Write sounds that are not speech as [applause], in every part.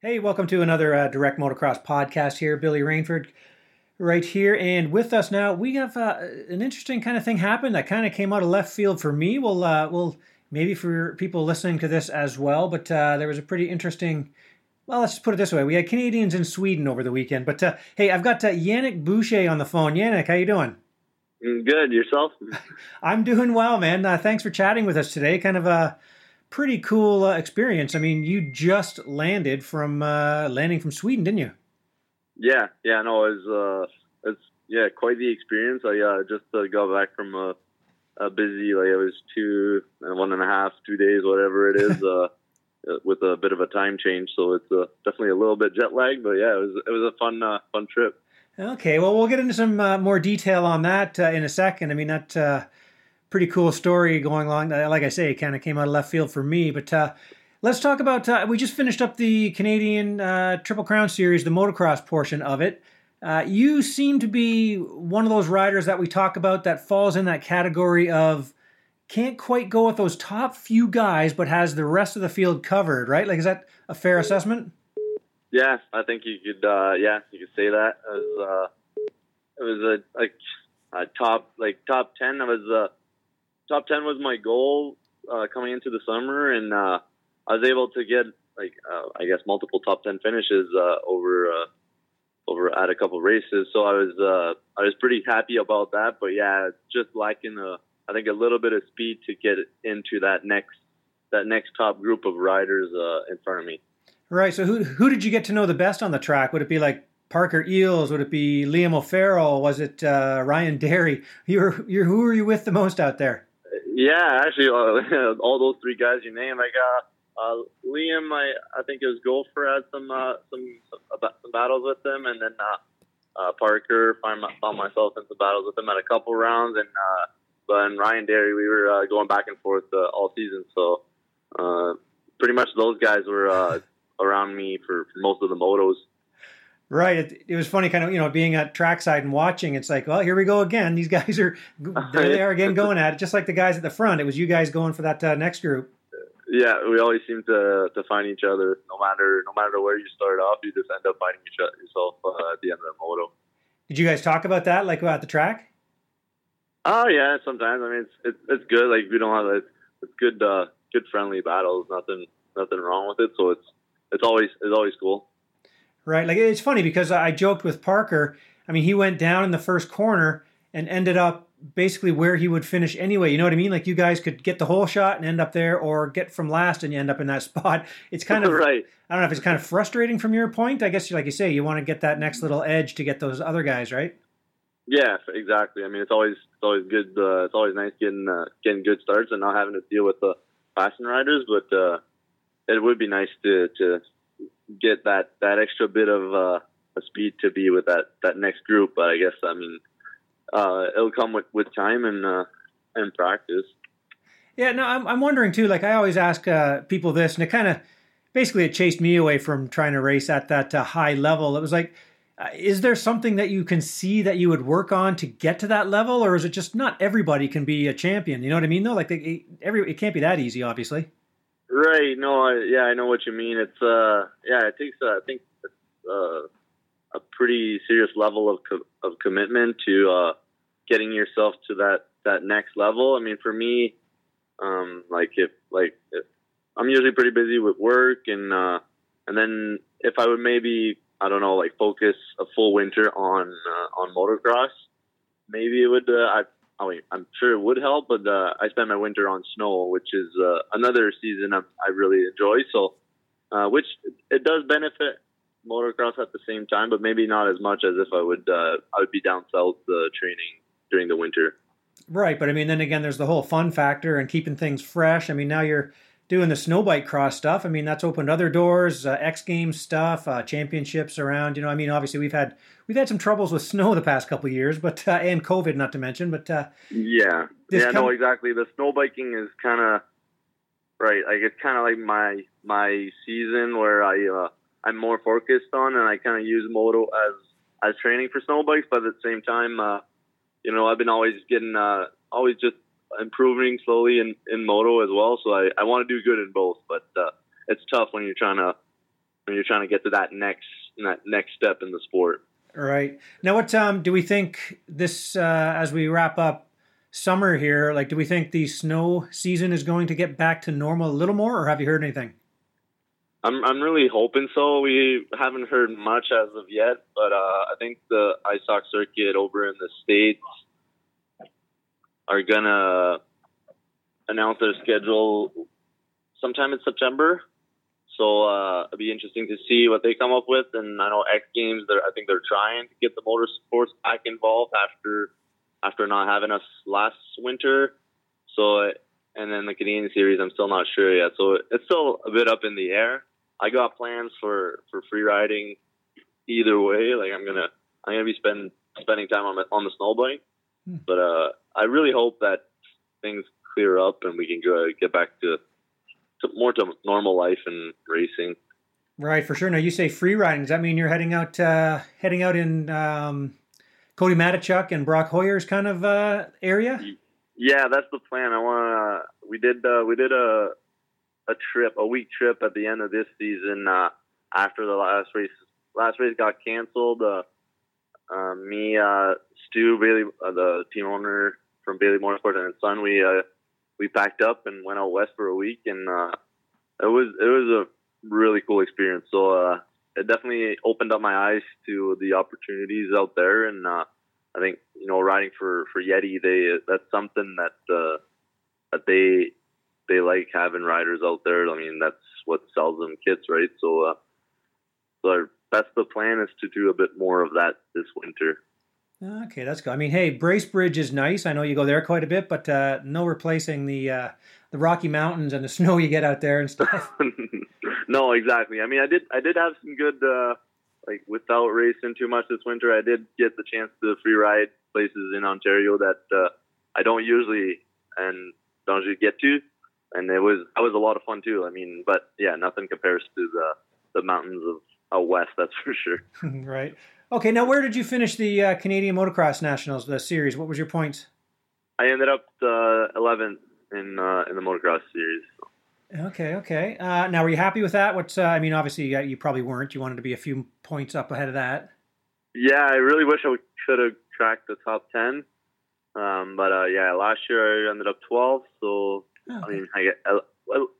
Hey, welcome to another uh, Direct Motocross podcast here. Billy Rainford right here. And with us now, we have uh, an interesting kind of thing happen that kind of came out of left field for me. We'll, uh, we'll maybe for people listening to this as well, but uh, there was a pretty interesting. Well, let's just put it this way: we had Canadians in Sweden over the weekend. But uh, hey, I've got uh, Yannick Boucher on the phone. Yannick, how you doing? Mm, Good. Yourself? [laughs] I'm doing well, man. Uh, thanks for chatting with us today. Kind of a pretty cool uh, experience. I mean, you just landed from uh, landing from Sweden, didn't you? Yeah. Yeah. No, it was. Uh, it's yeah, quite the experience. I uh, just uh, got back from a, a busy, like it was two, uh, one and a half, two days, whatever it is, [laughs] uh, with a bit of a time change. So it's uh, definitely a little bit jet lagged, but yeah, it was it was a fun uh, fun trip. Okay, well, we'll get into some uh, more detail on that uh, in a second. I mean, that uh, pretty cool story going along. Uh, Like I say, it kind of came out of left field for me. But uh, let's talk about. Uh, we just finished up the Canadian uh, Triple Crown Series, the motocross portion of it. Uh, you seem to be one of those riders that we talk about that falls in that category of can't quite go with those top few guys, but has the rest of the field covered. Right? Like, is that a fair assessment? Yeah, I think you could. Uh, yeah, you could say that. It was, it was a like a top like top ten. I was top ten was my goal uh, coming into the summer, and uh, I was able to get like uh, I guess multiple top ten finishes uh, over uh, over at a couple races. So I was uh, I was pretty happy about that. But yeah, just lacking a I think a little bit of speed to get into that next that next top group of riders in front of me. Right. So, who who did you get to know the best on the track? Would it be like Parker Eels? Would it be Liam O'Farrell? Was it Ryan Derry? You're, you're, who were you with the most out there? Yeah, actually, uh, [laughs] all those three guys you named, like uh, uh, Liam, I I think his Gopher had some uh, some some battles with him, and then uh, uh, Parker found, my- found myself in some battles with him at a couple rounds, and uh, but and Ryan Derry, we were uh, going back and forth uh, all season, so uh, pretty much those guys were uh, around me for, for most of the motos. Right. It, it was funny, kind of, you know, being at trackside and watching. It's like, well, here we go again. These [laughs] guys are [laughs] there. They are again going at it, just like the guys at the front. It was you guys going for that uh, next group. Yeah, we always seem to to find each other. No matter no matter where you start off, you just end up finding each other, yourself uh, at the end of the moto. Did you guys talk about that, like about the track? Oh yeah, sometimes. I mean, it's it's, it's good. Like we don't have it's, it's good uh, good friendly battles. Nothing nothing wrong with it. So it's it's always it's always cool. Right. Like it's funny because I joked with Parker. I mean, he went down in the first corner and ended up basically where he would finish anyway. You know what I mean? Like you guys could get the whole shot and end up there, or get from last and you end up in that [laughs] spot. It's kind of right. I don't know if it's kind of frustrating from your point. I guess, like you say, you want to get that next little edge to get those other guys, right? Yeah, exactly. I mean, it's always it's always good. Uh, it's always nice getting uh, getting good starts and not having to deal with the passing riders. But uh, it would be nice to to get that that extra bit of uh, speed to be with that that next group. But I guess I mean uh, it'll come with with time and uh, and practice. Yeah, no, I'm, I'm wondering too. Like I always ask uh, people this, and it kind of basically it chased me away from trying to race at that uh, high level. It was like, uh, is there something that you can see that you would work on to get to that level, or is it just not everybody can be a champion? You know what I mean? Though, like they, every it can't be that easy, obviously. Right. No. I, yeah, I know what you mean. It's uh, yeah, it takes uh, I think it's, uh, a pretty serious level of co- of commitment to uh, getting yourself to that that next level. I mean, for me, um, like if like if I'm usually pretty busy with work and uh, and then if I would maybe I don't know like focus a full winter on uh, on motocross, maybe it would. Uh, I I mean, I'm sure it would help, but uh, I spend my winter on snow, which is uh, another season I, I really enjoy. So, uh, which it does benefit motocross at the same time, but maybe not as much as if I would uh, I would be down south uh, training during the winter. Right, but I mean, then again, there's the whole fun factor and keeping things fresh. I mean, now you're doing the snowbike cross stuff. I mean, that's opened other doors, uh, X Games stuff, uh, championships around. You know, I mean, obviously we've had we've had some troubles with [laughs] snow the past couple of years, but uh, and COVID, not to mention. But uh, Yeah, yeah, com- no, exactly. The snow biking is kind of right. Like it's kind of like my my season where I uh, I'm more focused on, and I kind of use moto as as training for snow bikes. But at the same time, uh, you know, I've been always getting uh, always just improving slowly in in moto as well. So I I want to do good in both, but uh, it's tough when you're trying to when you're trying to get to that next that next step in the sport. All right. Now, what um, do we think this uh, as we wrap up summer here? Like, do we think the snow season is going to get back to normal a little more, or have you heard anything? I'm I'm really hoping so. We haven't heard much as of yet, but uh, I think the ISOC circuit over in the states are gonna announce their schedule sometime in September. So uh, it'll be interesting to see what they come up with. And I know X Games, they're, I think they're trying to get the motorsports back involved after after not having us last winter. So and then the Canadian Series, I'm still not sure yet. So it's still a bit up in the air. I got plans for for free riding either way. Like I'm gonna I'm gonna be spend spending time on on the snow bike. Hmm. But uh, I really hope that things clear up and we can go get back to to more to normal life and racing. Right, for sure. Now you say free riding. Does that mean you're heading out uh, heading out in um, Cody Matechuk and Brock Hoyer's kind of uh, area? Yeah, that's the plan. I want. Uh, we did. Uh, we did a a trip, a week trip at the end of this season. Uh, after the last race, last race got canceled. Uh, uh, me, uh, Stu Bailey, uh, the team owner from Bailey Motorsport and his son, we uh, we packed up and went out west for a week, and uh, it was it was a really cool experience. So uh, it definitely opened up my eyes to the opportunities out there, and uh, I think you know riding for for Yeti, they that's something that uh, that they they like having riders out there. I mean, that's what sells them kits, right? So, uh, so that's the plan is to do a bit more of that this winter. Okay, that's good. I mean, hey, Bracebridge is nice. I know you go there quite a bit, but uh, no replacing the uh, the Rocky Mountains and the [laughs] snow you get out there and stuff. [laughs] no, exactly. I mean, I did I did have some good uh, like without racing too much this winter. I did get the chance to free ride places in Ontario that uh, I don't usually and don't usually get to, and it was that was a lot of fun too. I mean, but yeah, nothing compares to the the mountains of out west. That's for sure. [laughs] right. Okay, now where did you finish the uh, Canadian Motocross Nationals, the series? What was your points? I ended up uh, 11th in uh, in the motocross series. Okay, okay. Uh, now, were you happy with that? What's uh, I mean, obviously you probably weren't. You wanted to be a few points up ahead of that. Yeah, I really wish I could have cracked the top 10. Um, but yeah, last year I ended up 12. So oh, okay. I mean, I get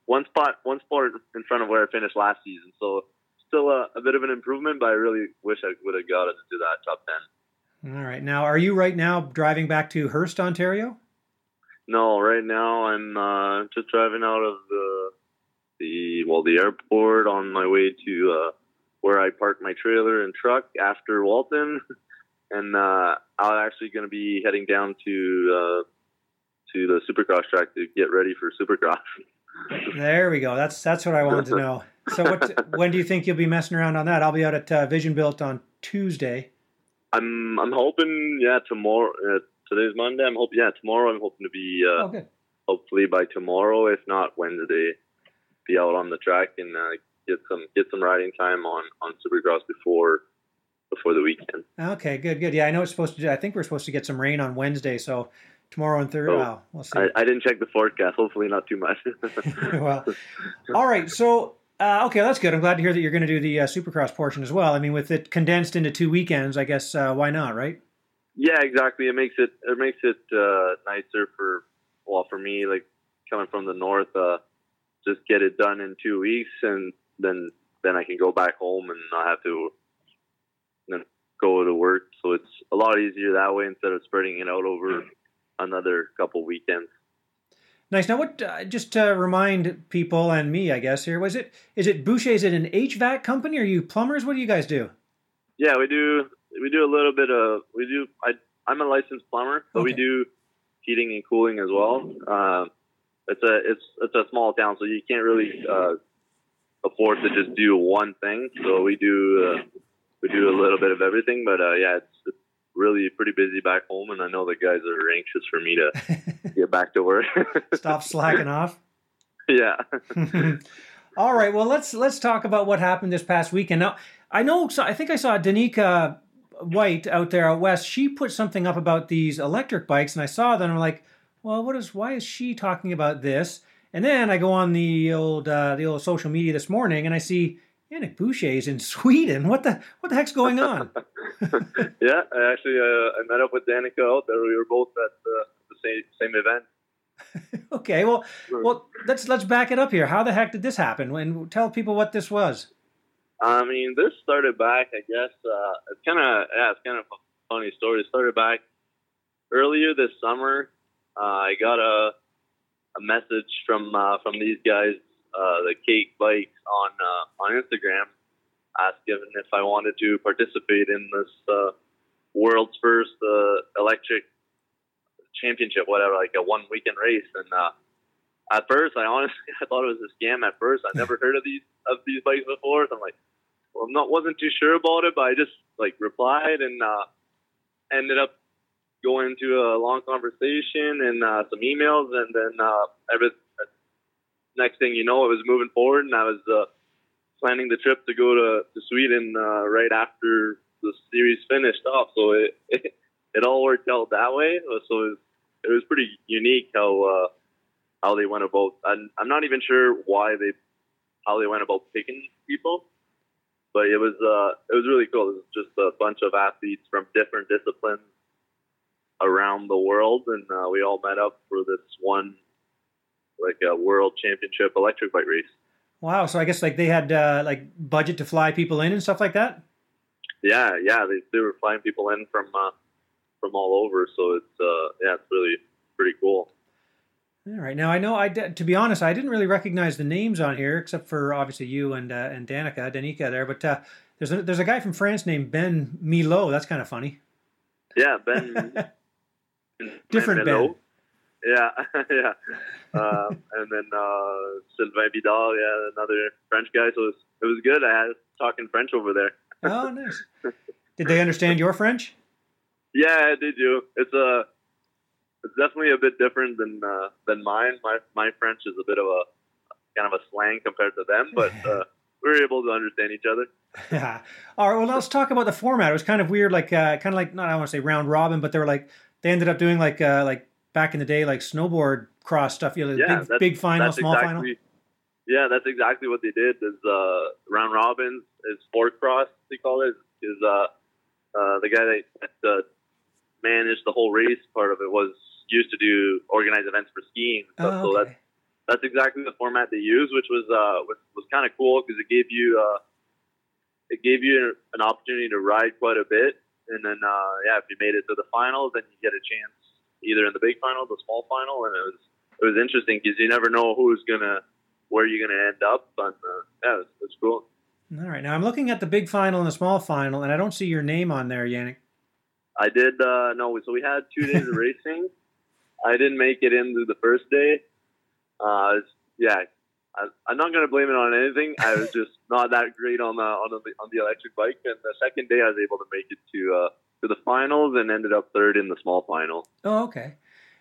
one spot, one spot in front of where I finished last season. So still a, a, bit of an improvement, but I really wish I would have gotten into that top 10. All right. Now, are you right now driving back to Hearst, Ontario? No, right now I'm uh, just driving out of the the well the airport on my way to uh, where I park my trailer and truck after Walton, [laughs] and uh, I'm actually going to be heading down to uh, to the Supercross track to get ready for Supercross. [laughs] there we go. That's that's what I wanted to know. So what, when do you think you'll be messing around on that? I'll be out at uh, Vision Built on Tuesday. I'm I'm hoping yeah tomorrow. Uh, today's Monday. I'm hoping yeah tomorrow. I'm hoping to be uh, oh, hopefully by tomorrow, if not Wednesday, be out on the track and uh, get some get some riding time on on Supercross before before the weekend. Okay, good, good. Yeah, I know it's supposed to. I think we're supposed to get some rain on Wednesday, so tomorrow and Thursday. Oh, we'll see. I, I, didn't check the forecast. Hopefully, not too much. [laughs] [laughs] well, all right. So uh, okay, that's good. I'm glad to hear that you're going to do the uh, Supercross portion as well. I mean, with it condensed into two weekends, I guess uh, why not, right? Yeah, exactly. It makes it it makes it uh, nicer for well for me, like coming from the north. Uh, just get it done in two weeks, and then then I can go back home and not have to then go to work. So it's a lot easier that way instead of spreading it out over another couple weekends. Nice. Now, what? Uh, just to remind people and me, I guess here was it. Is it Boucher? Is it an HVAC company? Are you plumbers? What do you guys do? Yeah, we do. We do a little bit of. We do. I, I'm a licensed plumber, but okay. we do heating and cooling as well. Uh, it's a it's it's a small town, so you can't really uh, afford to just do one thing. So we do uh, we do a little bit of everything. But uh, yeah, it's, it's really pretty busy back home, and I know the guys are anxious for me to [laughs] get back to work. Stop slacking off. [laughs] Yeah. [laughs] All right. Well, let's let's talk about what happened this past weekend. Now, I know. So I think I saw Danica White out there out west. She put something up about these electric bikes, and I saw them. I'm like, well, what is? Why is she talking about this? And then I go on the old uh, the old social media this morning, and I see Yannick Boucher is in Sweden. What the what the heck's going on? [laughs] yeah, I actually uh, I met up with Danica out there. We were both at the, the same same event. [laughs] okay, well, well, let's let's back it up here. How the heck did this happen? And tell people what this was. I mean, this started back. I guess uh, it's kind of yeah, it's kind of a funny story. It started back earlier this summer. Uh, I got a a message from uh, from these guys, uh, the Cake Bikes, on uh, on Instagram, asking if I wanted to participate in this uh, world's first uh, electric championship, whatever, like a one weekend race. And uh, at first, I honestly [laughs] I thought it was a scam. At first, I never heard of these of these bikes before. So I'm like, well, I'm not wasn't too sure about it, but I just like replied and uh, ended up going into a long conversation and uh, some emails, and then uh, every next thing you know, it was moving forward, and I was uh, planning the trip to go to, to Sweden uh, right after the series finished off. So it, it [laughs] it all worked out that way. So it was, it was pretty unique how uh, how they went about. I'm, I'm not even sure why they how they went about picking people, but it was uh, it was really cool. It was just a bunch of athletes from different disciplines around the world, and uh, we all met up for this one like a world championship electric bike race. Wow! So I guess like they had uh, like budget to fly people in and stuff like that. Yeah, yeah, they they were flying people in from uh, from all over, so it's uh, yeah, it's really pretty cool. All right. Now I know I to be honest, I didn't really recognize the names on here except for obviously you and uh, and Danica, Danica there. But uh, there's a, there's a guy from France named Ben Milo. That's kind of funny. Yeah, Ben. [laughs] Different Ben. Yeah, [laughs] yeah. Um, and then uh, Sylvain Vidal, yeah, another French guy. So it was, it was good. I had talking French over there. oh, nice. Did they understand your French? Yeah, they do. It's a, it's definitely a bit different than uh, than mine. My my French is a bit of a kind of a slang compared to them, but [laughs] uh, we were able to understand each other. Yeah. [laughs] All right. Well, let's talk about the format. It was kind of weird, like uh, kind of like not I want to say round robin, but they were like they ended up doing like uh, like back in the day, like snowboard cross stuff. You know, yeah, big, big final, small exactly, final. Yeah, that's exactly what they did. Is uh, round robins is sport cross they call it. Is uh, uh, the guy that uh, managed the whole race part of it was used to do organized events for skiing. Stuff. Oh, okay. So that's that's exactly the format they used, which was uh, was, was kind of cool because it gave you uh, it gave you an opportunity to ride quite a bit, and then uh, yeah, if you made it to the finals, then you get a chance either in the big final, the small final, and it was it was interesting because you never know who's gonna where you're gonna end up. And uh, yeah, it was, it cool. All right, now I'm looking at the big final and the small final, and I don't see your name on there, Yannick. I did uh, no, so we had two days of [laughs] racing. I didn't make it into the first day. Uh, yeah, I, I'm not gonna blame it on anything. I was [laughs] just not that great on the on the on the electric bike, and the second day I was able to make it to. Uh, to the finals and ended up third in the small final. Oh, okay.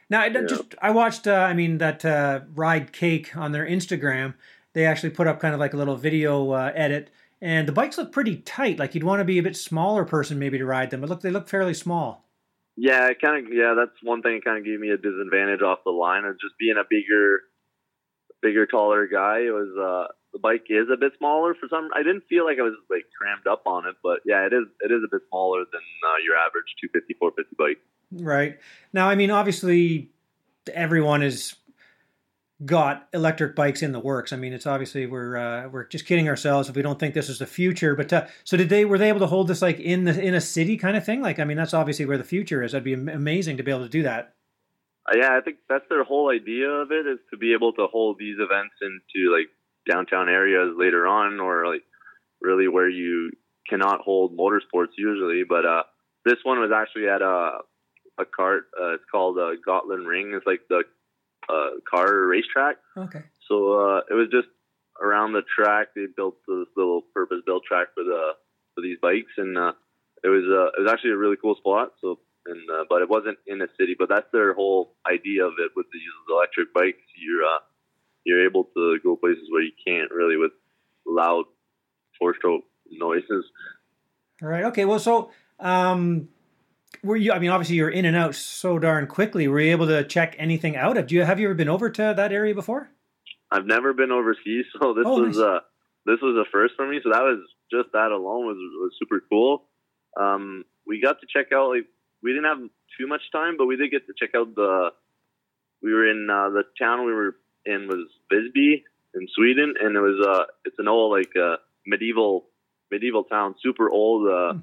Now, I just I watched. Uh, I mean, that uh, ride cake on their Instagram. They actually put up kind of like a little video uh, edit, and the bikes look pretty tight. Like you'd want to be a bit smaller person maybe to ride them, but look, they look fairly small. Yeah, it kind of. Yeah, that's one thing. It kind of gave me a disadvantage off the line of just being a bigger, bigger, taller guy. It was uh, the bike is a bit smaller for some. I didn't feel like I was like crammed up on it, but yeah, it is. It is a bit smaller than uh, your average 250, 450 bike. Right now, I mean, obviously, everyone has got electric bikes in the works. I mean, it's obviously we're uh, we're just kidding ourselves if we don't think this is the future. But uh, so did they? Were they able to hold this like in the in a city kind of thing? Like, I mean, that's obviously where the future is. That'd be amazing to be able to do that. Uh, yeah, I think that's their whole idea of it is to be able to hold these events into like downtown areas later on, or like really where you cannot hold motorsports usually. But uh, this one was actually at a a cart. Uh, it's called uh, Gotland Ring. It's like the uh, car racetrack. Okay. So uh, it was just around the track. They built this little purpose-built track for the for these bikes, and uh, it was uh, it was actually a really cool spot. So. And, uh, but it wasn't in a city. But that's their whole idea of it with these electric bikes. You're uh, you're able to go places where you can't really with loud four stroke noises. All right. Okay. Well, so um, were you? I mean, obviously you're in and out so darn quickly. Were you able to check anything out? Have you have you ever been over to that area before? I've never been overseas, [laughs] so this Oh, was nice. uh, this was a first for me. So that was just that alone was was super cool. Um, we got to check out like we didn't have too much time, but we did get to check out the. We were in uh, the town we were in was Visby in Sweden, and it was uh it's an old like uh, medieval medieval town, super old uh, Hmm.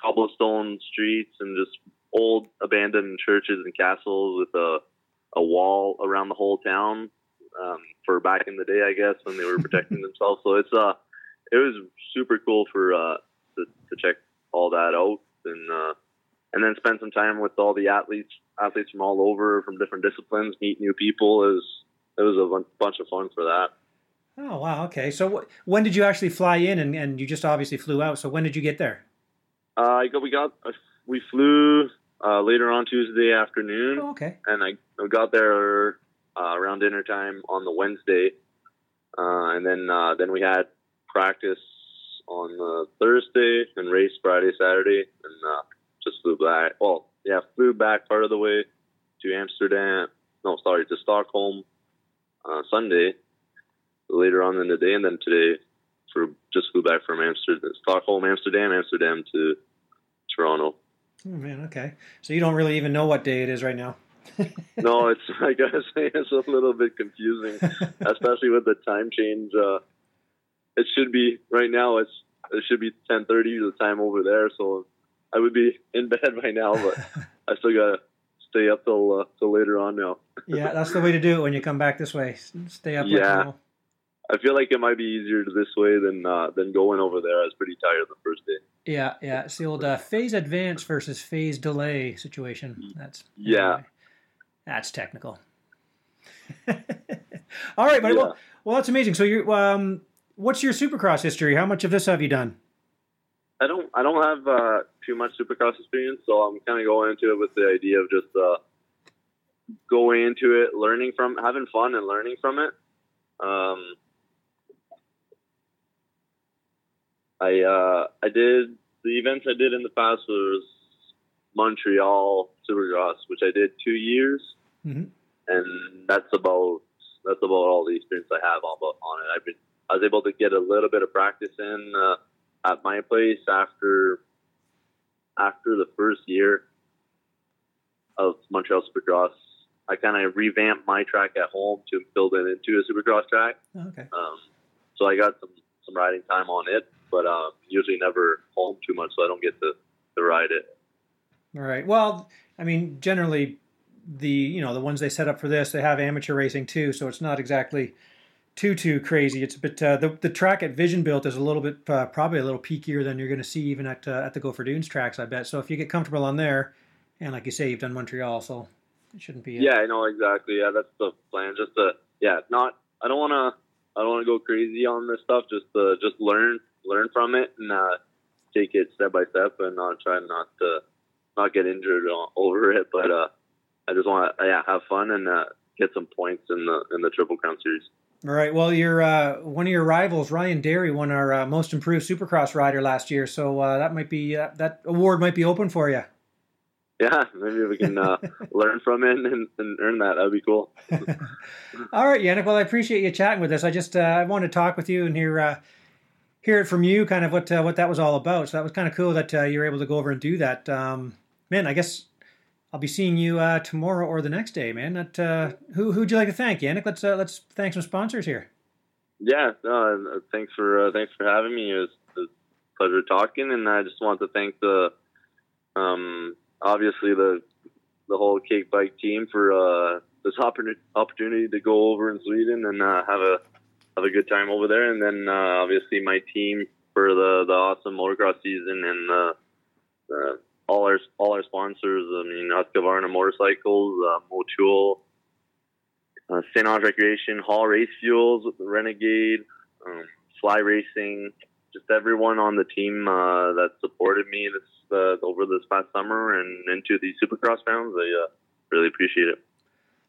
cobblestone streets and just old abandoned churches and castles with a a wall around the whole town um, for back in the day, I guess, when they were [laughs] protecting themselves. So it's uh, it was super cool for uh to, to check all that out and uh, and then spend some time with all the athletes athletes from all over from different disciplines, meet new people. It was it was a bunch of fun for that. Oh wow. Okay. So wh- when did you actually fly in? And, and you just obviously flew out. So when did you get there? Uh, I got, we got we flew uh, later on Tuesday afternoon. Oh, okay. and I I got there uh, around dinner time on the Wednesday, uh, and then uh, then we had practice on Thursday and race Friday, Saturday, and uh, just flew back. Well, yeah, flew back part of the way to Amsterdam. No, sorry, to Stockholm uh, Sunday. Later on in the day, and then today, for just flew back from Amsterdam, Stockholm, Amsterdam, Amsterdam to Toronto. Oh man. Okay. So you don't really even know what day it is right now. [laughs] no, it's I gotta say it's a little bit confusing, [laughs] especially with the time change. Uh, it should be right now. It's it should be ten thirty the time over there, so I would be in bed by now. But I still gotta stay up till uh, till later on now. [laughs] yeah, that's the way to do it when you come back this way. Stay up. Yeah. I feel like it might be easier this way than uh, than going over there. I was pretty tired the first day. Yeah, yeah. It's the old uh, phase advance versus phase delay situation. That's Yeah. anyway, that's technical. [laughs] All right, buddy. Yeah. Well, well, that's amazing. So you, um, what's your Supercross history? How much of this have you done? I don't I don't have uh, too much Supercross experience, so I'm kind of going into it with the idea of just uh, going into it, learning from, having fun and learning from it. Um, I uh, I did the events I did in the past was Montreal Supercross, which I did two years, Mhm. and that's about that's about all the experience I have on on it. I've been I was able to get a little bit of practice in. Uh, at my place after after the first year of Montreal Supercross. I kind of revamped my track at home to build it into a Supercross track. Okay. Um, so I got some some riding time on it, but um, usually never home too much, so I don't get to, to ride it. All right. Well, I mean, generally, the you know the ones they set up for this, they have amateur racing too, so it's not exactly too too crazy. It's a bit uh, the the track at Vision Built is a little bit uh, probably a little peakier than you're going to see even at uh, at the Gopher Dunes tracks, I bet. So if you get comfortable on there, and like you say, you've done Montreal, so it shouldn't be. Yeah, I know exactly. Yeah, that's the plan. Just to yeah, not. I don't want to. I don't want to go crazy on this stuff. Just to just learn learn from it and uh, take it step by step, and not try not to not get injured over it. But uh, I just want to yeah have fun and uh, get some points in the in the Triple Crown series. All right. Well, your uh, one of your rivals, Ryan Derry, won our uh, most improved Supercross rider last year, so uh, that might be uh, that award might be open for you. Yeah, maybe we can uh, [laughs] learn from it and, and earn that. That'd be cool. [laughs] All right, Yannick. Well, I appreciate you chatting with us. I just uh, I wanted to talk with you and hear uh, hear it from you, kind of what uh, what that was all about. So that was kind of cool that uh, you were able to go over and do that. Um, man, I guess I'll be seeing you uh, tomorrow or the next day, man. Uh, who who'd you like to thank, Yannick? Let's uh, let's thank some sponsors here. Yeah, no, uh, thanks for uh, thanks for having me. It was, it was a pleasure talking, and I just want to thank the um, obviously the the whole cake bike team for uh, this opportunity to go over in Sweden and have a have a good time over there, and then obviously my team for the the awesome motocross season and our all our sponsors. I mean, Husqvarna Motorcycles, uh, Motul, uh, St. Ange Recreation, Hall Race Fuels, Renegade, um, Fly Racing, just everyone on the team uh, that supported me this uh, over this past summer and into the Supercross rounds. I uh, really appreciate it.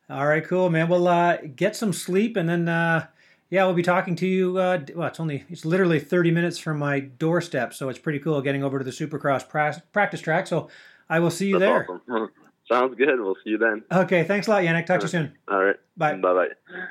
All right, cool, man. Well, uh, get some sleep, and then uh, yeah, we'll be talking to you. Uh, well, it's only it's literally thirty minutes from my doorstep, so it's pretty cool getting over to the Supercross pra- practice track. So I will see you That's there. awesome. [laughs] Sounds good. We'll see you then. Okay, thanks a lot, Yannick. Talk to you soon. All right. Bye. Bye bye.